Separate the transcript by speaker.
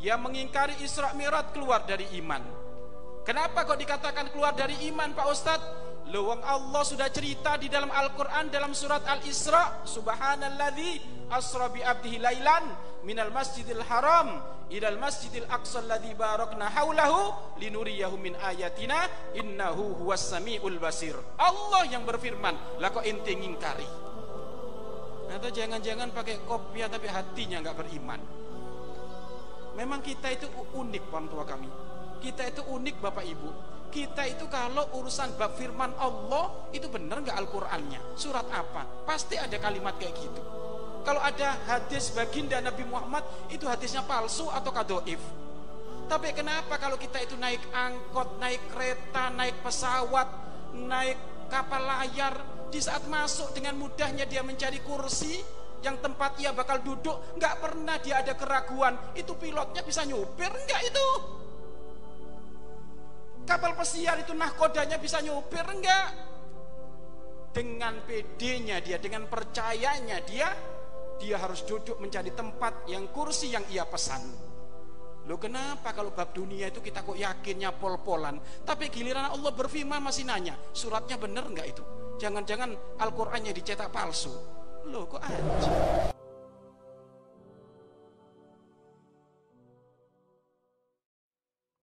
Speaker 1: yang mengingkari Isra Mi'raj keluar dari iman. Kenapa kok dikatakan keluar dari iman Pak Ustadz? Lawang Allah sudah cerita di dalam Al-Quran dalam surat Al-Isra Subhanalladzi asra bi abdihi lailan minal masjidil haram ilal masjidil aqsa alladzi barakna haulahu linuriyahu min ayatina innahu huwas samiul basir Allah yang berfirman lah kok ente ngingkari atau jangan-jangan pakai kopiah tapi hatinya nggak beriman memang kita itu unik orang tua kami kita itu unik bapak ibu kita itu kalau urusan bab firman Allah itu benar nggak Al-Qur'annya? Surat apa? Pasti ada kalimat kayak gitu. Kalau ada hadis baginda Nabi Muhammad itu hadisnya palsu atau kadoif. Tapi kenapa kalau kita itu naik angkot, naik kereta, naik pesawat, naik kapal layar, di saat masuk dengan mudahnya dia mencari kursi yang tempat ia bakal duduk, nggak pernah dia ada keraguan. Itu pilotnya bisa nyupir nggak itu? Kapal pesiar itu nahkodanya bisa nyupir enggak? Dengan pedenya dia, dengan percayanya dia, dia harus duduk mencari tempat yang kursi yang ia pesan. Lo kenapa kalau bab dunia itu kita kok yakinnya pol-polan, tapi giliran Allah berfirman masih nanya, suratnya bener enggak itu? Jangan-jangan Al-Qur'annya dicetak palsu. 露个案件。